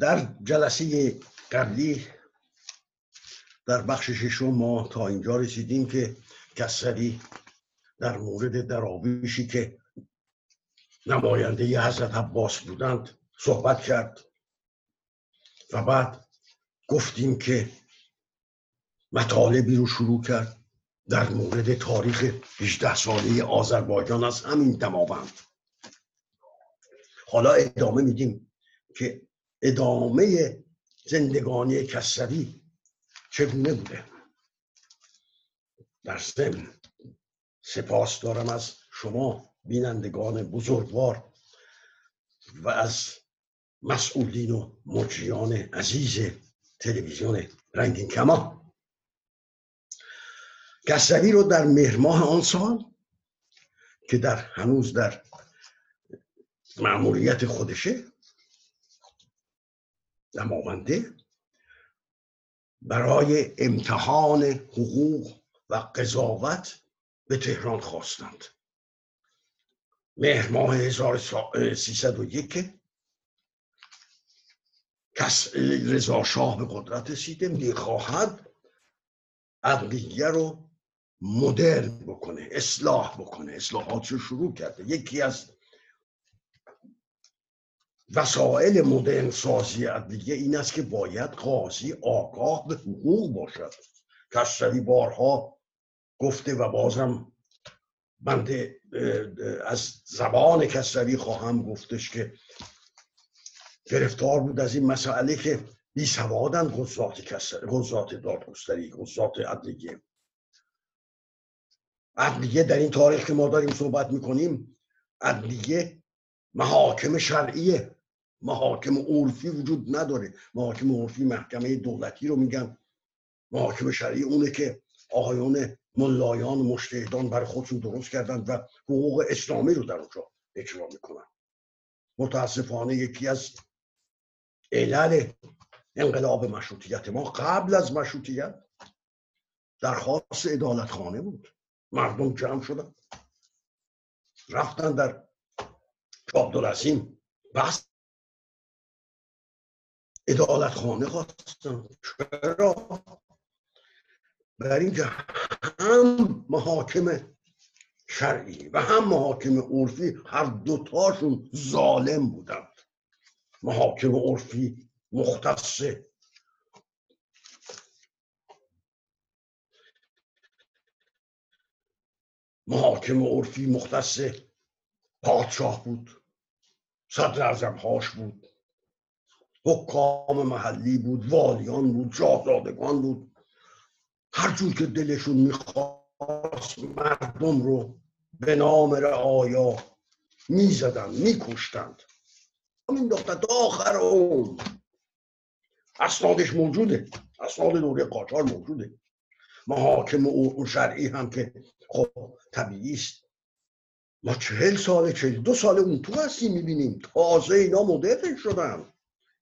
در جلسه قبلی در بخش ششم ما تا اینجا رسیدیم که کسری در مورد دراویشی که نماینده حضرت عباس بودند صحبت کرد و بعد گفتیم که مطالبی رو شروع کرد در مورد تاریخ 18 ساله آذربایجان از همین دماوند. حالا ادامه میدیم که ادامه زندگانی کسری چگونه بوده؟ در ضمن سپاس دارم از شما بینندگان بزرگوار و از مسئولین و مجریان عزیز تلویزیون رنگین کمان. کسری رو در مهرماه آن سال که در هنوز در معمولیت خودشه دماونده برای امتحان حقوق و قضاوت به تهران خواستند. مهر ماه 1301 کس رضا شاه به قدرت رسیده می‌خواهد عدلیه رو مدرن بکنه اصلاح بکنه اصلاحات رو شروع کرده. یکی از وسایل مدرن سازی عدلیه این است که باید قاضی آگاه به حقوق باشد. کسروی بارها گفته و بازم بنده از زبان کسروی خواهم گفتش که گرفتار بود از این مسئله که بی سوادن قضات قضات دادگستری قضات عدلیه عدلیه در این تاریخ که ما داریم صحبت می‌کنیم عدلیه محاکم شرعیه محاکم عرفی وجود نداره. محاکم عرفی محکمه دولتی رو میگن. محاکم شرعی اونه که آقایان ملایان مشتهدان برای خودشون درست کردن و حقوق اسلامی رو در اونجا اجرا می‌کنن. متاسفانه یکی از علل انقلاب مشروطیت ما قبل از مشروطیت درخواست ادالت خانه بود. مردم جمع شدن. رفتن در عبدالعظیم بس ادالت خانه خواستن چرا؟ برای اینکه هم محاکم شرعی و هم محاکم عرفی هر دوتاشون ظالم بودند محاکم عرفی مختص محاکم عرفی مختص پادشاه بود. صدر هاش بود. حکام محلی بود والیان بود شاهزادگان بود. هر جور که دلشون می‌خواست مردم رو به نام رعایا می‌زدن میکشتند. مینداختن تا آخر اون اسنادش موجوده. اسناد دوره قاجار موجوده. محاکم اون شرعی هم که خب طبیعی است. ما چهل ساله چهل دو ساله اون تو هستیم می‌بینیم. تازه اینا مدرن شدن.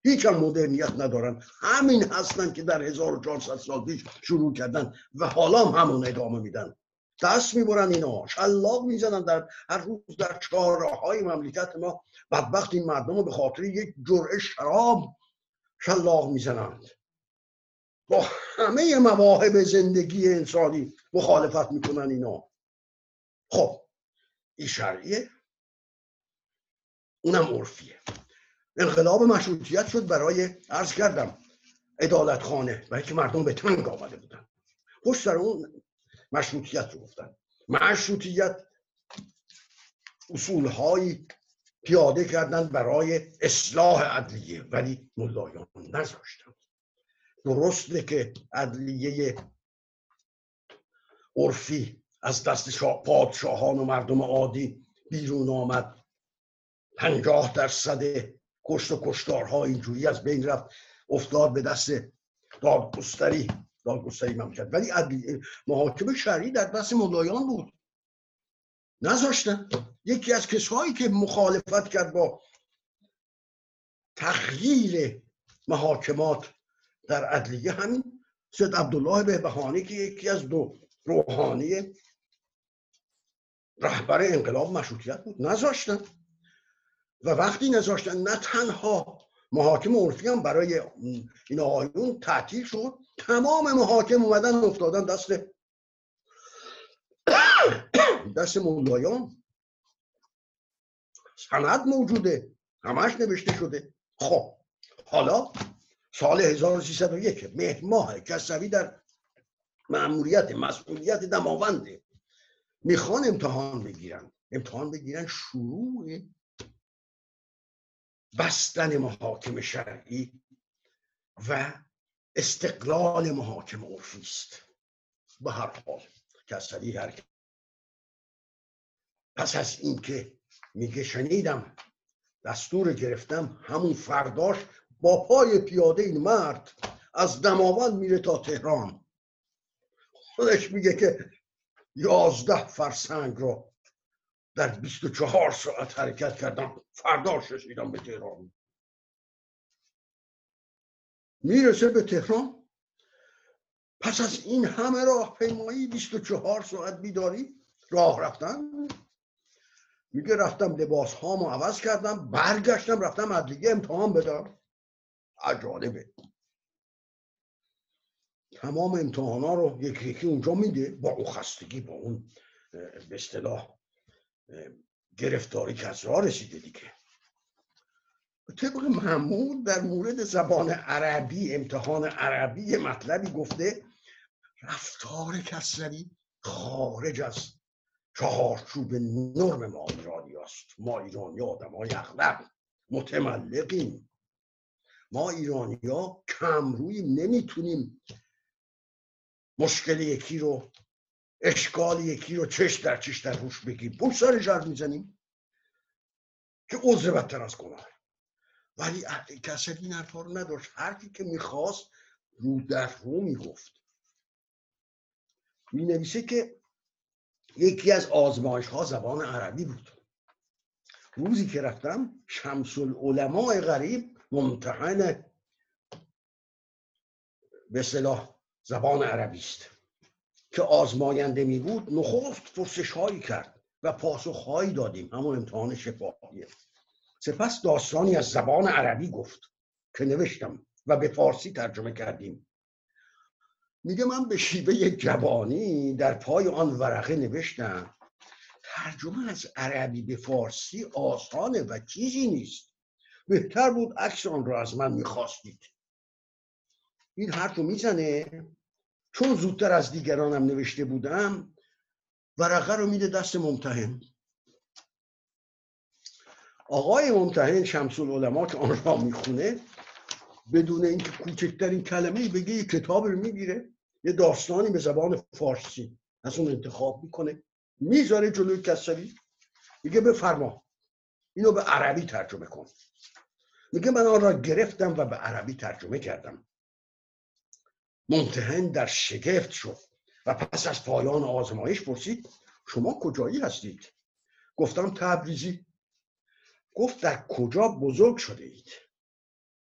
هیچ هم مدرنیت ندارن. همین هستن که در 1400 سال پیش شروع کردن و حالا هم همون ادامه میدن. دست می‌برن اینا. شلاق می‌زنن در هر روز در چهارراه های مملکت ما. بدبخت این مردم رو به خاطر یک جرعه شراب شلاق می‌زنند. با همه مواهب زندگی انسانی مخالفت می‌کنن اینا. خب این شرعیه. اونم عرفیه. انقلاب مشروطیت شد برای عرض کردم ادالت خانه برای که مردم به تنگ آمده بودن. پشت سر اون مشروطیت رو گفتن. مشروطیت اصولهایی پیاده کردن برای اصلاح عدلیه ولی ملایان نذاشتن. درسته که عدلیه عرفی از دست پادشاهان و مردم عادی بیرون آمد. پنجاه درصد کشت و کشتارها اینجوری از بین رفت افتاد به دست دادگستری دادگستری مملکت ولی محاکم شرعی در دست ملایان بود. نذاشتن. یکی از کسایی که مخالفت کرد با تغییر محاکمات در عدلیه همین سید عبدالله بهبهانی که یکی از دو روحانی رهبر انقلاب مشروطیت بود. نذاشتن. و وقتی نذاشتن نه تنها محاکم عرفی هم برای این آقایون تعطیل شد تمام محاکم اومدن افتادن دست دست مولایان. سند موجوده همش نوشته شده. خب حالا سال 1301 مهر ماه کسوی در معمولیت مسئولیت دماونده می‌خوان امتحان بگیرن. امتحان بگیرن شروع بستن محاکم شرعی و استقلال محاکم عرفی است. به هر حال کسری هر پس از اینکه میگه شنیدم دستور گرفتم همون فرداش با پای پیاده این مرد از دماوند میره تا تهران. خودش میگه که یازده فرسنگ رو در 24 ساعت حرکت کردم. فرداش رسیدم به تهران. می‌رسه به تهران. پس از این همه راه پیمایی 24 ساعت بیداری راه رفتن میگه رفتم لباس هامو عوض کردم برگشتم رفتم ادلیه امتحان بدم. عجالبه. تمام امتحان ها رو یکی یکی اونجا میده با اون خستگی با اون به اصطلاح گرفتاری راه رسیده دیگه. طبق معمول در مورد زبان عربی امتحان عربی مطلبی گفته رفتار کسری خارج از چهارچوب نرم ما ایرانی است. ما ایرانی آدم های اغلب متملقیم. ما ایرانی ها کمروی نمی‌تونیم مشکل یکی رو اشکال یکی رو چش در چش در روش بگیم پول سر جر می‌زنیم که عذر بدتر از گناه. ولی کسی این حرفا رو نداشت. حرفی که می‌خواست رو در رو می‌گفت. می که یکی از آزمایش ها زبان عربی بود. روزی که رفتم شمس العلماء غریب ممتحن به صلاح زبان عربی است. که آزماینده می بود نخست فرسش هایی کرد و پاسخ هایی دادیم. همون امتحان شفاهیه سپس داستانی از زبان عربی گفت که نوشتم و به فارسی ترجمه کردیم. میگه من به شیوه جوانی در پای آن ورقه نوشتم. ترجمه از عربی به فارسی آسانه و چیزی نیست. بهتر بود عکس آن را از من می‌خواستید. این حرف رو می‌زنه؟ چون زودتر از دیگرانم نوشته بودم ورقه رو میده دست ممتحن. آقای ممتحن شمس العلماء که آن را می‌خونه بدون اینکه کوچکترین کلمه بگه یه کتاب رو می‌گیره یه داستانی به زبان فارسی از اون انتخاب می‌کنه می‌ذاره جلوی کسری میگه بفرما اینو به عربی ترجمه کن. میگه من آن را گرفتم و به عربی ترجمه کردم. ممتحن در شگفت شد و پس از پایان آزمایش پرسید شما کجایی هستید؟ گفتم تبریزی. گفت در کجا بزرگ شده اید؟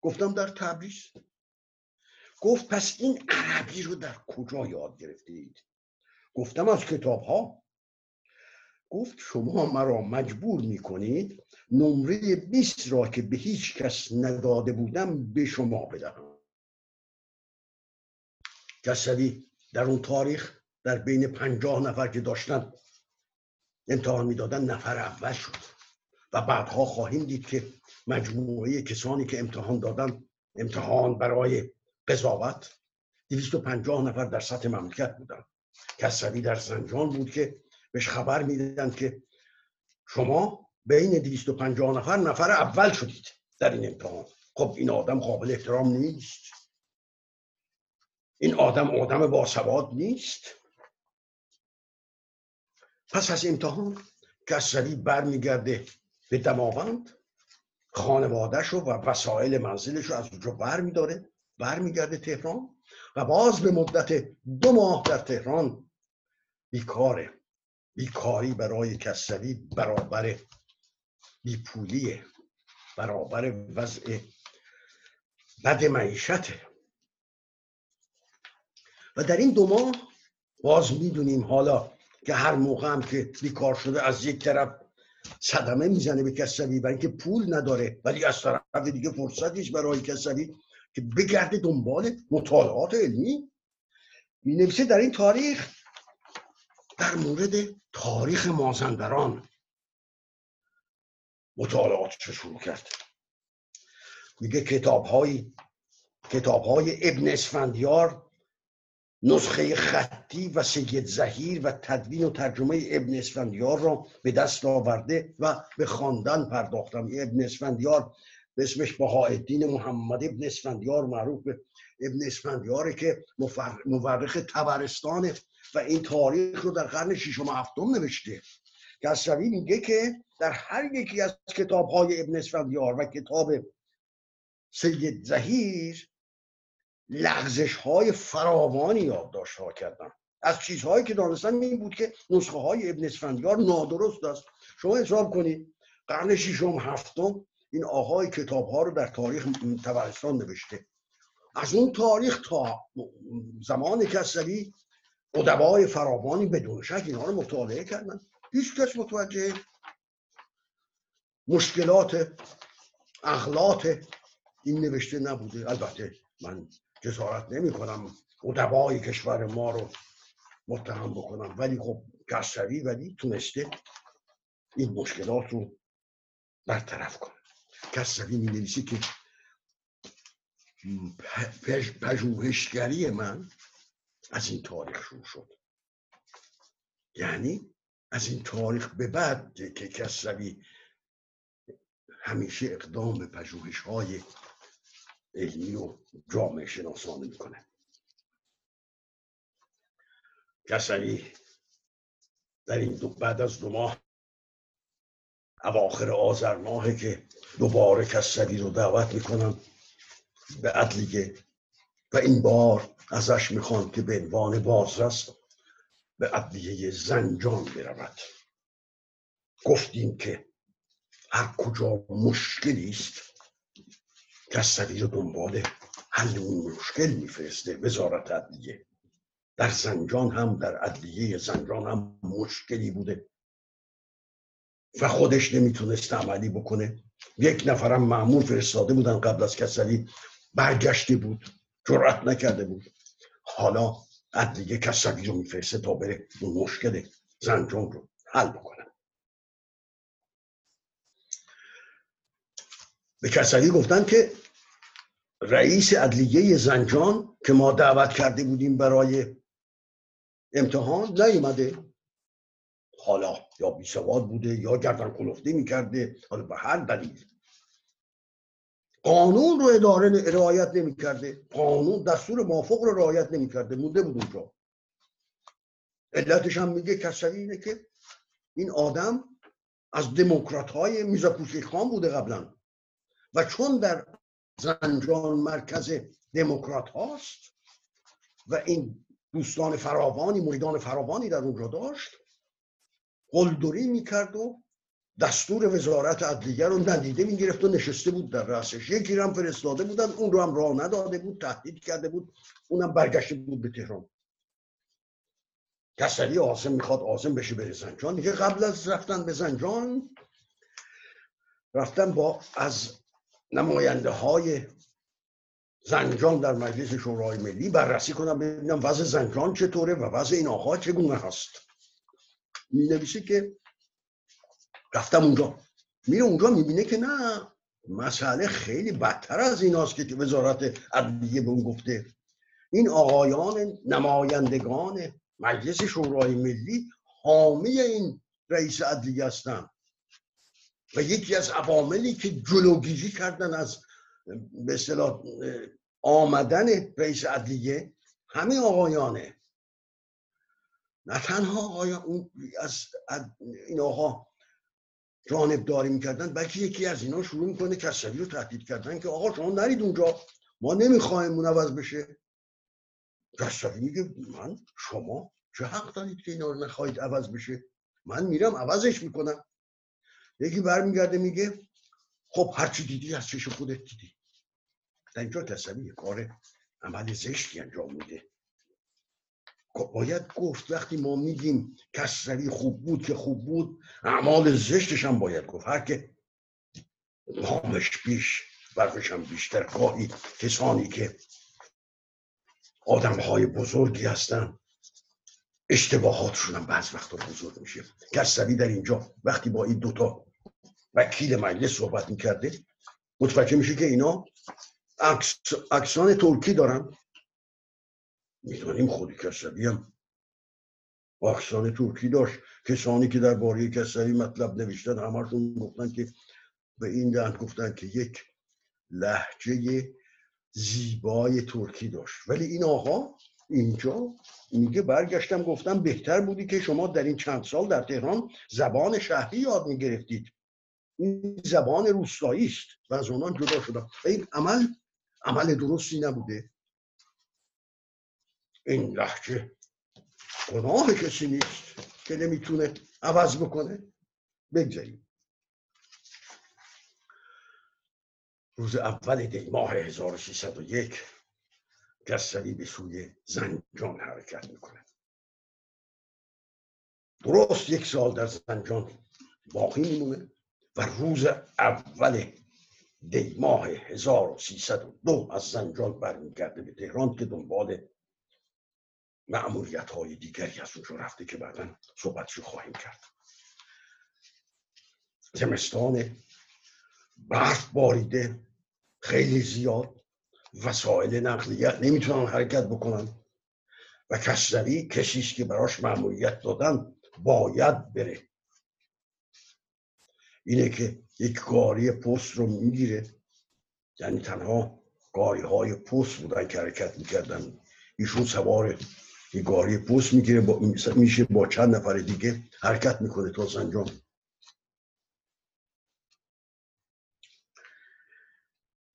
گفتم در تبریز. گفت پس این عربی رو در کجا یاد گرفته اید؟ گفتم از کتاب ها گفت شما مرا مجبور می کنید نمره 20 را که به هیچ کس نداده بودم به شما بدهم. کسوی در اون تاریخ در بین پنجاه نفر که داشتن امتحان می‌دادن نفر اول شد. و بعدها خواهیم دید که مجموعه کسانی که امتحان دادن امتحان برای قضاوت پنجاه نفر در سطح مملکت بودن. کسوی در زنجان بود که بهش خبر میدن که شما بین پنجاه نفر نفر اول شدید در این امتحان. خب این آدم قابل احترام نیست. این آدم آدم باسواد نیست. پس از امتحان کسری برمیگرده به دماوند خانوادهش رو و وسایل منزلش رو از اونجا برمیداره برمیگرده تهران و باز به مدت دو ماه در تهران بیکاره بیکاری برای کسری برابر بیپولیه برابر وضع بد معیشته. و در این دو ماه باز می‌دونیم حالا که هر موقع هم که بیکار شده از یک طرف صدمه می‌زنه به کسوی برای اینکه پول نداره ولی از طرف دیگه فرصتیش برای کسوی که بگرده دنبال مطالعات علمی. می نویسه در این تاریخ در مورد تاریخ مازندران مطالعات شروع کرد. میگه کتاب های کتاب های ابن اسفندیار نسخه خطی و سید زهیر و تدوین و ترجمه ابن اسفندیار را به دست آورده و به خواندن پرداختم. ابن اسفندیار به اسمش بهاءالدین محمد ابن اسفندیار معروف به ابن اسفندیاره که مورخ تبرستانه و این تاریخ رو در قرن ششم و هفتم نوشته. کسروی میگه که در هر یکی از کتاب های ابن اسفندیار و کتاب سید زهیر لغزش های فراوانی یادداشت ها کردم از چیزهایی که دانستم این بود که نسخه های ابن اسفندیار نادرست است. شما حساب کنید قرن ششم هفتم این آقای کتاب ها رو در تاریخ تبرستان نوشته. از اون تاریخ تا زمان کسری ادبای فراوانی بدون شک اینها رو مطالعه کردن. هیچ کس متوجه مشکلات اخلاط این نوشته نبوده. البته من جسارت نمی کنم ادبای کشور ما رو متهم بکنم. ولی خب کسری ولی تونسته این مشکلات رو برطرف کنه. کسری می نویسی که پژوهشگری من از این تاریخ شروع شد. یعنی از این تاریخ به بعد که کسروی همیشه اقدام به پژوهش های علمی و جامعه شناسانه می‌کنه. کسروی در این دو بعد از دو ماه اواخر آذر ماهه که دوباره کسروی رو دعوت می‌کنم به عدلیه و این بار ازش می‌خوان که به عنوان بازرس به عدلیه زنجان برود. گفتیم که هر کجا مشکلی است کسری رو دنبال حل اون مشکل میفرسته وزارت عدلیه. در زنجان هم در عدلیه زنجان هم مشکلی بوده. و خودش نمی‌تونست عملی بکنه. یک نفرم معمول فرستاده بودن قبل از کسری برگشته بود جرأت نکرده بود. حالا عدلیه کسری رو میفرسته تا بره اون مشکل زنجان رو حل بکنه. به کسری گفتن که رئیس عدلیه زنجان که ما دعوت کرده بودیم برای امتحان نیومده. حالا یا بی سواد بوده یا گردن کلفته می‌کرده. حالا به هر دلیل. قانون رو اداره رعایت نمی‌کرده. قانون دستور موافق رو رعایت نمی‌کرده. مونده بود اونجا. علتش هم میگه کسری اینه که این آدم از دموکرات های میزا خان بوده قبلا. و چون در زنجان مرکز دموکرات هاست و این دوستان فراوانی مریدان فراوانی در اونجا داشت. قلدری می‌کرد و دستور وزارت عدلیه رو ندیده می‌گرفت و نشسته بود در رأسش. یکی هم فرستاده بودن اون رو هم راه نداده بود تهدید کرده بود. اونم برگشته بود به تهران. کسری آسم می‌خواد آسم بشه به زنجان دیگه قبل از رفتن به زنجان رفتن با از نماینده های زنجان در مجلس شورای ملی بررسی کنم ببینم وضع زنجان چطوره و وضع این آقا چگونه هست. می نویسه که رفتم اونجا. میره اونجا می‌بینه که نه مسئله خیلی بدتر از ایناست که وزارت عدلیه به اون گفته. این آقایان نمایندگان مجلس شورای ملی حامی این رئیس عدلیه هستن. و یکی از عواملی که جلوگیری کردن از به اصطلاح آمدن رئیس عدلیه همه آقایانه. نه تنها آقایان اون از این آقا جانبداری می‌کردن بلکه یکی از اینا شروع می‌کنه کسری رو تهدید کردن که آقا شما نرید اونجا ما نمی‌خوایم عوض بشه. کسری میگه من شما چه حق دارید که اینا رو نخواهید عوض بشه؟ من میرم عوضش می‌کنم. یکی برمیگرده میگه خب هرچی دیدی از چش خودت دیدی. در اینجا کسری کار عمل زشتی انجام میده. باید گفت وقتی ما میگیم کسری خوب بود که خوب بود اعمال زشتش هم باید گفت. هر که نامش بیش برفش هم بیشتر. گاهی کسانی که آدم های بزرگی هستن اشتباهاتشون هم بعض وقتا بزرگ میشه. کسری در اینجا وقتی با این دوتا وکیل مجلس صحبت می‌کرده. متوجه میشه که اینا اکسان ترکی دارن؟ می‌دانیم خودی کسری هم. اکسان ترکی داشت. کسانی که در باره کسری مطلب نوشتن همارتون گفتن که به این دهند گفتن که یک لحجه زیبای ترکی داشت. ولی این آقا اینجا میگه برگشتم گفتم بهتر بودی که شما در این چند سال در تهران زبان شهری یاد می‌گرفتید. این زبان روستایی است و از اونان جدا شدم این عمل عمل درستی نبوده. این لحجه گناه کسی نیست که نمی‌تونه عوض بکنه. بگذاریم. روز اول دی ماه 1301 کسری به سوی زنجان حرکت می‌کنه درست یک سال در زنجان باقی میمونه. و روز اول دی ماه 1302 از زنجان برمیگرده به تهران که دنبال معمولیت های دیگری از اونجا رفته که بعدا صحبتشو خواهیم کرد. زمستان برف باریده خیلی زیاد وسایل نقلیت نمی‌تونن حرکت بکنن و کشتری کشیش که براش معمولیت دادن باید بره. اینه که یک گاری پست رو می‌گیره. یعنی تنها گاری های پست بودن که حرکت می‌کردن. ایشون سوار یه گاری پست می‌گیره میشه با چند نفر دیگه حرکت می‌کنه تا زنجان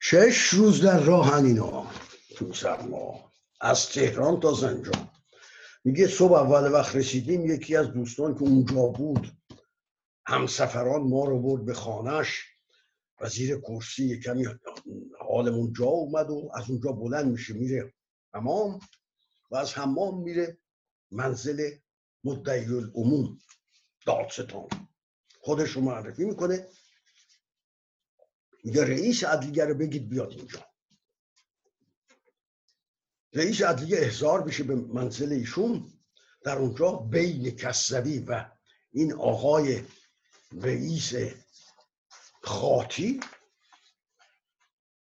شش روز در راه اینا. تو سرما. از تهران تا زنجان میگه صبح اول وقت رسیدیم یکی از دوستان که اونجا بود همسفران ما رو برد به خانهش و کرسی کمی حالمون جا اومد و از اونجا بلند میشه میره حمام و از حمام میره منزل مدعی العموم دادستان. خودش رو معرفی می‌کنه. میگه رئیس عدلیه رو بگید بیاد اینجا. رئیس عدلیه احضار بشه به منزل ایشون. در اونجا بین کسوی و این آقای رئیس خاطی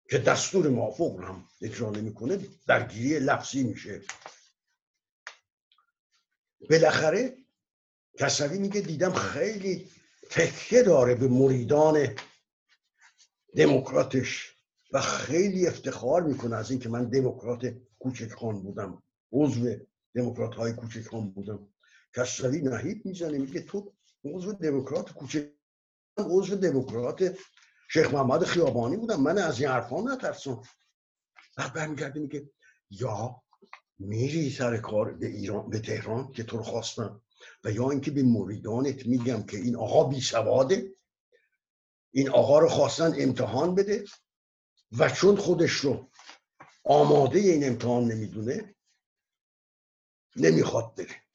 که دستور موافق هم اجرا نمی‌کنه درگیری لفظی میشه. بالاخره کسوی میگه دیدم خیلی تکیه داره به مریدان دموکراتش و خیلی افتخار می‌کنه از اینکه من دموکرات کوچک خان بودم عضو دموکرات های کوچک خان بودم. کسروی نهید می‌زنه میگه تو عضو دموکرات کوچک عضو دموکرات شیخ محمد خیابانی بودم. من از این حرفا نترسم. بعد برمیگرده میگه یا میری سر کار به ایران به تهران که تو رو خواستم و یا اینکه به مریدانت میگم که این آقا بی سواده. این آقا رو خواستن امتحان بده. و چون خودش رو آماده این امتحان نمی‌دونه نمی‌خواد بره.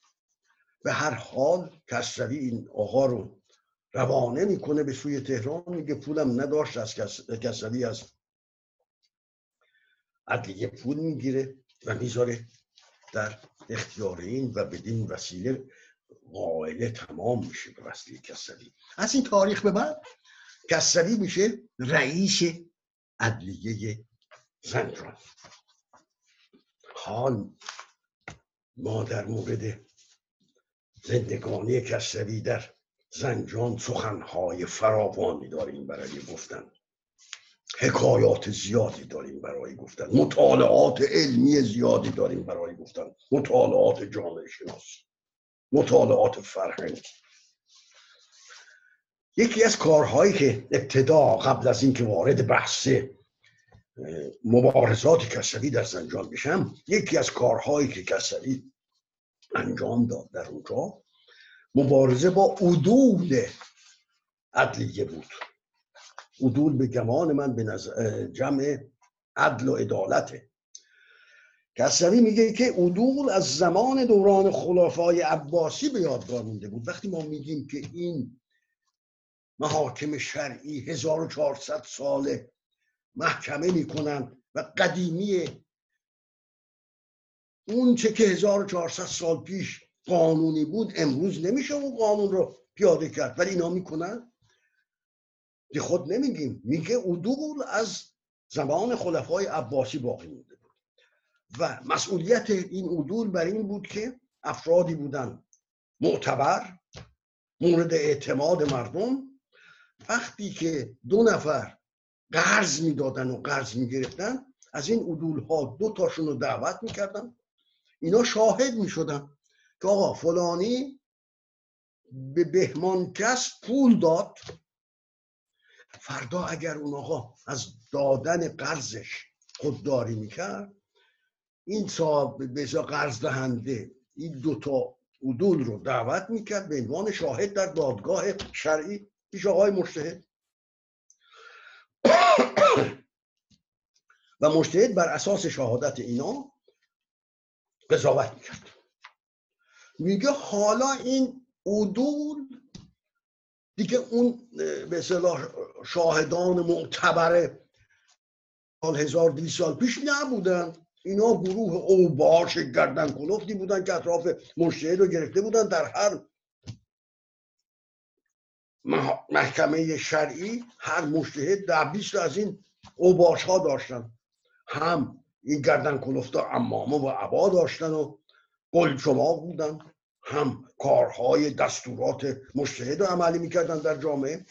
به هر حال کسروی این آقا رو روانه می‌کنه به سوی تهران میگه پولم نداشت از کسروی از عدلیه پول می‌گیره و می‌ذاره در اختیار این و بدین وسیله قائله تمام میشه به وسیله کسروی از این تاریخ به بعد کسروی میشه رئیس عدلیه زنجان حال ما در مورد زندگانی کسروی در زنجان سخنهای فراوانی داریم برای گفتن. حکایات زیادی داریم برای گفتن. مطالعات علمی زیادی داریم برای گفتن. مطالعات جامعه شناسی مطالعات فرهنگی یکی از کارهایی که ابتدا قبل از اینکه وارد بحث مبارزات کسری در زنجان بشم یکی از کارهایی که کسری انجام داد در اونجا. مبارزه با عدول عدلیه بود. عدول به گمان من به جمع عدل و عدالته کسروی میگه که عدول از زمان دوران خلافای عباسی به یادگار مونده بود. وقتی ما میگیم که این محاکم شرعی 1400 ساله محکمه می‌کنن و قدیمیه اون چه که 1400 سال پیش قانونی بود امروز نمیشه اون قانون رو پیاده کرد. ولی اینا می‌کنن؟ دی خود نمیگیم. میگه عدول از زمان خلفای عباسی باقی مونده بود. و مسئولیت این عدول بر این بود که افرادی بودن معتبر مورد اعتماد مردم. وقتی که دو نفر قرض می‌دادن و قرض می‌گرفتن از این عدول ها دو تاشون رو دعوت می‌کردن. اینا شاهد می‌شدن که آقا فلانی به بهمان کس پول داد. فردا اگر اون آقا از دادن قرضش خودداری می‌کرد این صاحب به قرض دهنده این دوتا عدول رو دعوت می‌کرد به عنوان شاهد در دادگاه شرعی پیش آقای مشتهد و مشتهد بر اساس شهادت اینا قضاوت می‌کرد. میگه حالا این عدول دیگه اون به اصطلاح شاهدان معتبر سال هزار سال پیش نبودن. اینا گروه اوباش گردن کلفتی بودن که اطراف مشتهد رو گرفته بودن در هر محکمه شرعی هر مشتهد در بیست از این اوباش ها داشتن. هم این گردن کلفتا امامه و عبا داشتن و گل شما بودن. هم کارهای دستورات مشتهد رو عملی می‌کردن در جامعه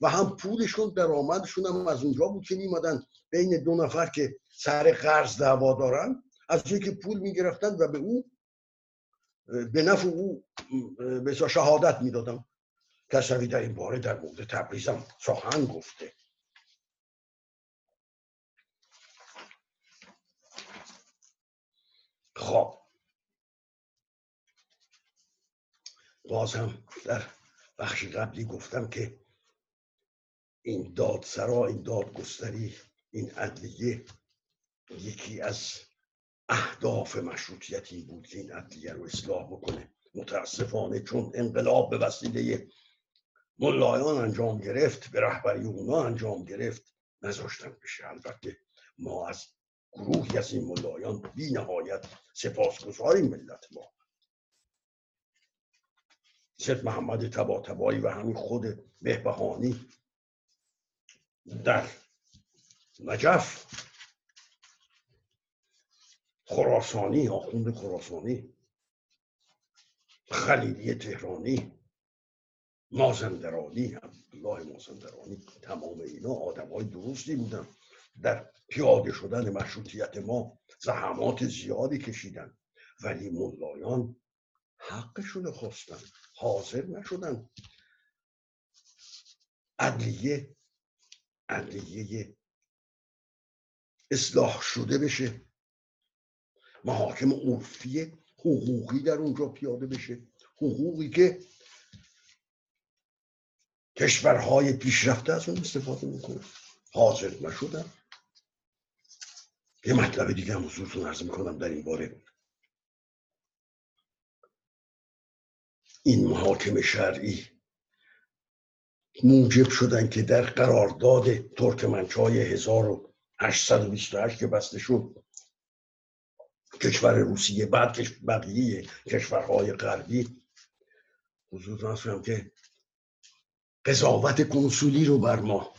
و هم پولشون درآمدشون هم از اونجا بود که میمدن بین دو نفر که سر قرض دعوا دارن از که پول می‌گرفتن و به او به نفع او به شهادت می‌دادن. کسوی در این باره در مورد تبریزم سخن گفته. خب. باز در بخش قبلی گفتم که این دادسرا این دادگستری این عدلیه یکی از اهداف مشروطیتی بود که این عدلیه رو اصلاح بکنه. متاسفانه چون انقلاب به وسیله ملایان انجام گرفت به رهبری اونا انجام گرفت نذاشتن بشه. البته ما از گروهی از این ملایان بی نهایت سپاسگزاریم ملت ما. سید محمد تبا تبایی و همین خود بهبهانی در نجف. خراسانی آخوند خراسانی. خلیلی تهرانی. مازندرانی عبدالله مازندرانی. تمام اینا آدم های درستی بودن. در پیاده شدن مشروطیت ما زحمات زیادی کشیدن. ولی ملایان حقشون خواستن حاضر نشدن. عدلیه عدلیه اصلاح شده بشه. محاکم عرفی حقوقی در اونجا پیاده بشه. حقوقی که کشورهای پیشرفته از اون استفاده می‌کنه حاضر نشدن. یه مطلب دیگه هم حضورتون عرض می‌کنم در این باره. این محاکم شرعی موجب شدن که در قرارداد ترکمنچای 1828 که بسته شد کشور روسیه بعد بقیه کشورهای غربی حضور نصرم که قضاوت کنسولی رو بر ما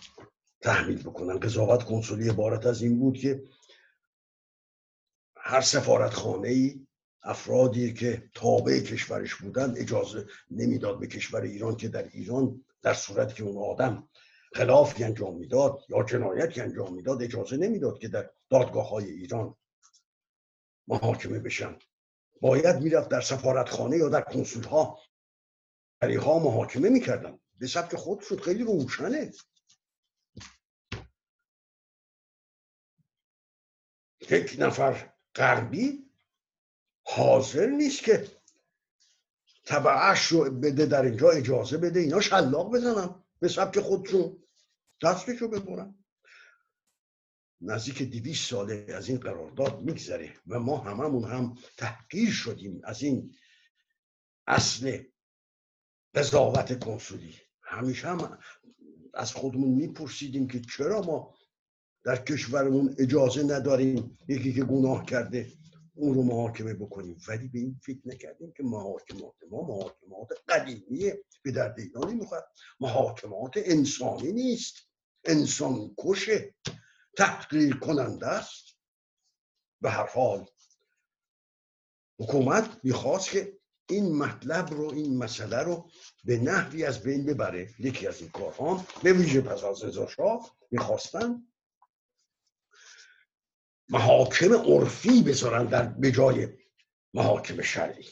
تحمیل بکنن. قضاوت کنسولی عبارت از این بود که هر سفارت خانه ای افرادی که تابع کشورش بودن اجازه نمی‌داد به کشور ایران که در ایران در صورتی که اون آدم خلافی انجام می‌داد یا جنایتی انجام می‌داد اجازه نمی‌داد که در دادگاه های ایران محاکمه بشن. باید می‌رفت در سفارتخانه یا در کنسول ها ها محاکمه می‌کردن. به سبک خودشون خیلی روشنه. یک نفر غربی حاضر نیست که طبعش رو بده در اینجا اجازه بده اینا شلاق بزنن به سبک خودشون دستشو ببرن نزدیک دویست ساله از این قرارداد میگذره و ما هممون هم تحقیر شدیم از این اصل قضاوت کنسولی. همیشه هم از خودمون میپرسیدیم که چرا ما در کشورمون اجازه نداریم یکی که گناه کرده اون رو محاکمه بکنیم. ولی به این فکر نکردیم که محاکمات ما محاکمات قدیمیه. به درد اینا نمی‌خواد محاکمات انسانی نیست. انسان کشه. تحقیر کننده است. به هر حال حکومت می‌خواست که این مطلب رو این مسئله رو به نحوی از بین ببره. یکی از این کارها به ویژه پس از رضا می‌خواستن محاکم عرفی بذارن در به جای محاکم شرعی.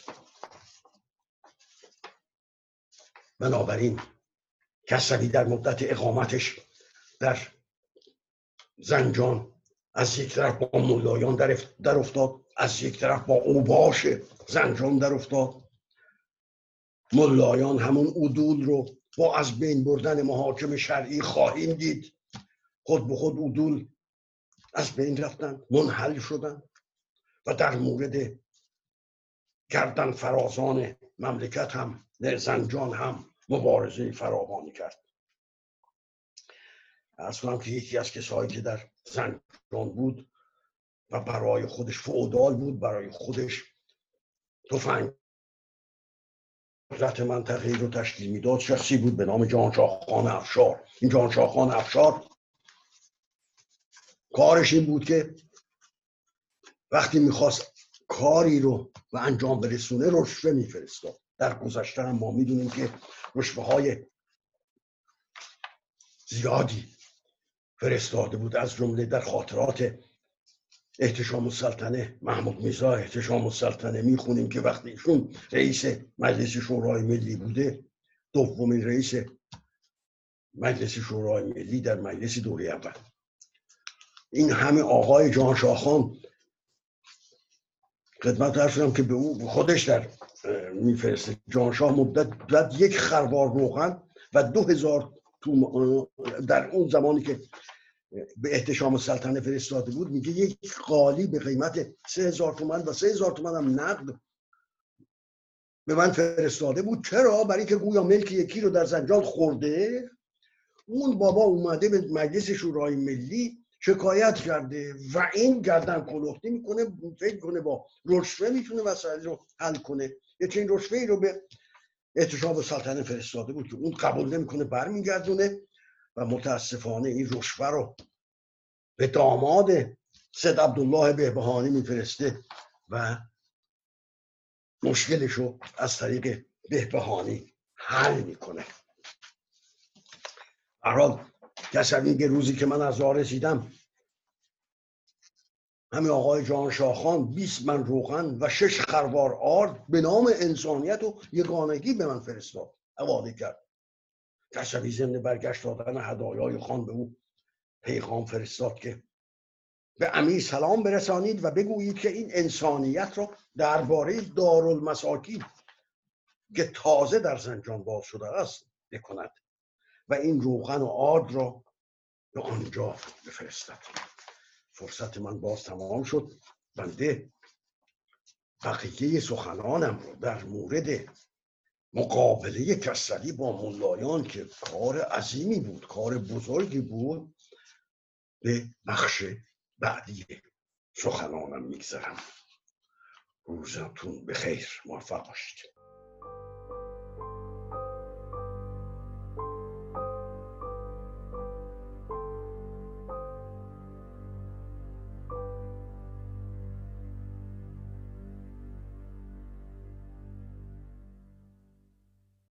بنابراین کسوی در مدت اقامتش در زنجان از یک طرف با ملایان در افتاد از یک طرف با اوباش زنجان در افتاد. ملایان همون عدول رو با از بین بردن محاکم شرعی خواهیم دید. خود به خود عدول از بین رفتن منحل شدن و در مورد گردن فرازان مملکت هم زنجان هم مبارزه فراوانی کرد. از کنم که یکی از کسایی که در زنجان بود و برای خودش فعودال بود برای خودش تفنگ قدرت منطقه رو تشکیل می‌داد شخصی بود به نام جانشاه خان افشار. این جانشاه خان افشار کارش این بود که وقتی می‌خواست کاری رو و انجام برسونه رشوه میفرستاد. در گذشته هم ما می‌دونیم که رشوه های زیادی فرستاده بود از جمله در خاطرات احتشام السلطنه محمود میزا احتشام السلطنه. می‌خونیم که وقتی ایشون رئیس مجلس شورای ملی بوده دومین رئیس مجلس شورای ملی در مجلس دوره اول. این همه آقای جان شاخان خدمت شدم که به او خودش در میفرسته. جانشاه مدت یک خروار روغن و دو هزار در اون زمانی که به احتشام سلطنه فرستاده بود میگه یک قالی به قیمت سه هزار تومن و سه هزار تومن هم نقد به من فرستاده بود. چرا؟ برای که گویا ملک یکی رو در زنجان خورده. اون بابا اومده به مجلس شورای ملی شکایت کرده و این گردن کلوختی می‌کنه فکر کنه با رشوه می‌تونه مسائل رو حل کنه. یه چنین رشوه رو به احتشام سلطنه فرستاده بود که اون قبول نمی‌کنه برمیگردونه و متاسفانه این رشوه رو به داماد سید عبدالله بهبهانی میفرسته و مشکلش رو از طریق بهبهانی حل می‌کنه. حال کسوی که روزی که من از راه رسیدم همین آقای جان شاخان 20 من روغن و شش خروار آرد به نام انسانیت و یگانگی به من فرستاد حواله کرد. کشوی ضمن برگشت دادن هدایای خان به او پیغام فرستاد که به امیر سلام برسانید و بگویید که این انسانیت را درباره دارالمساکین که تازه در زنجان باز شده است بکند. و این روغن و آرد را به آنجا بفرستد فرصت من باز تمام شد. بنده بقیه سخنانم رو در مورد مقابله کسری با ملایان که کار عظیمی بود کار بزرگی بود به بخش بعدی سخنانم میگذرم. روزتون به خیر موفق باشید.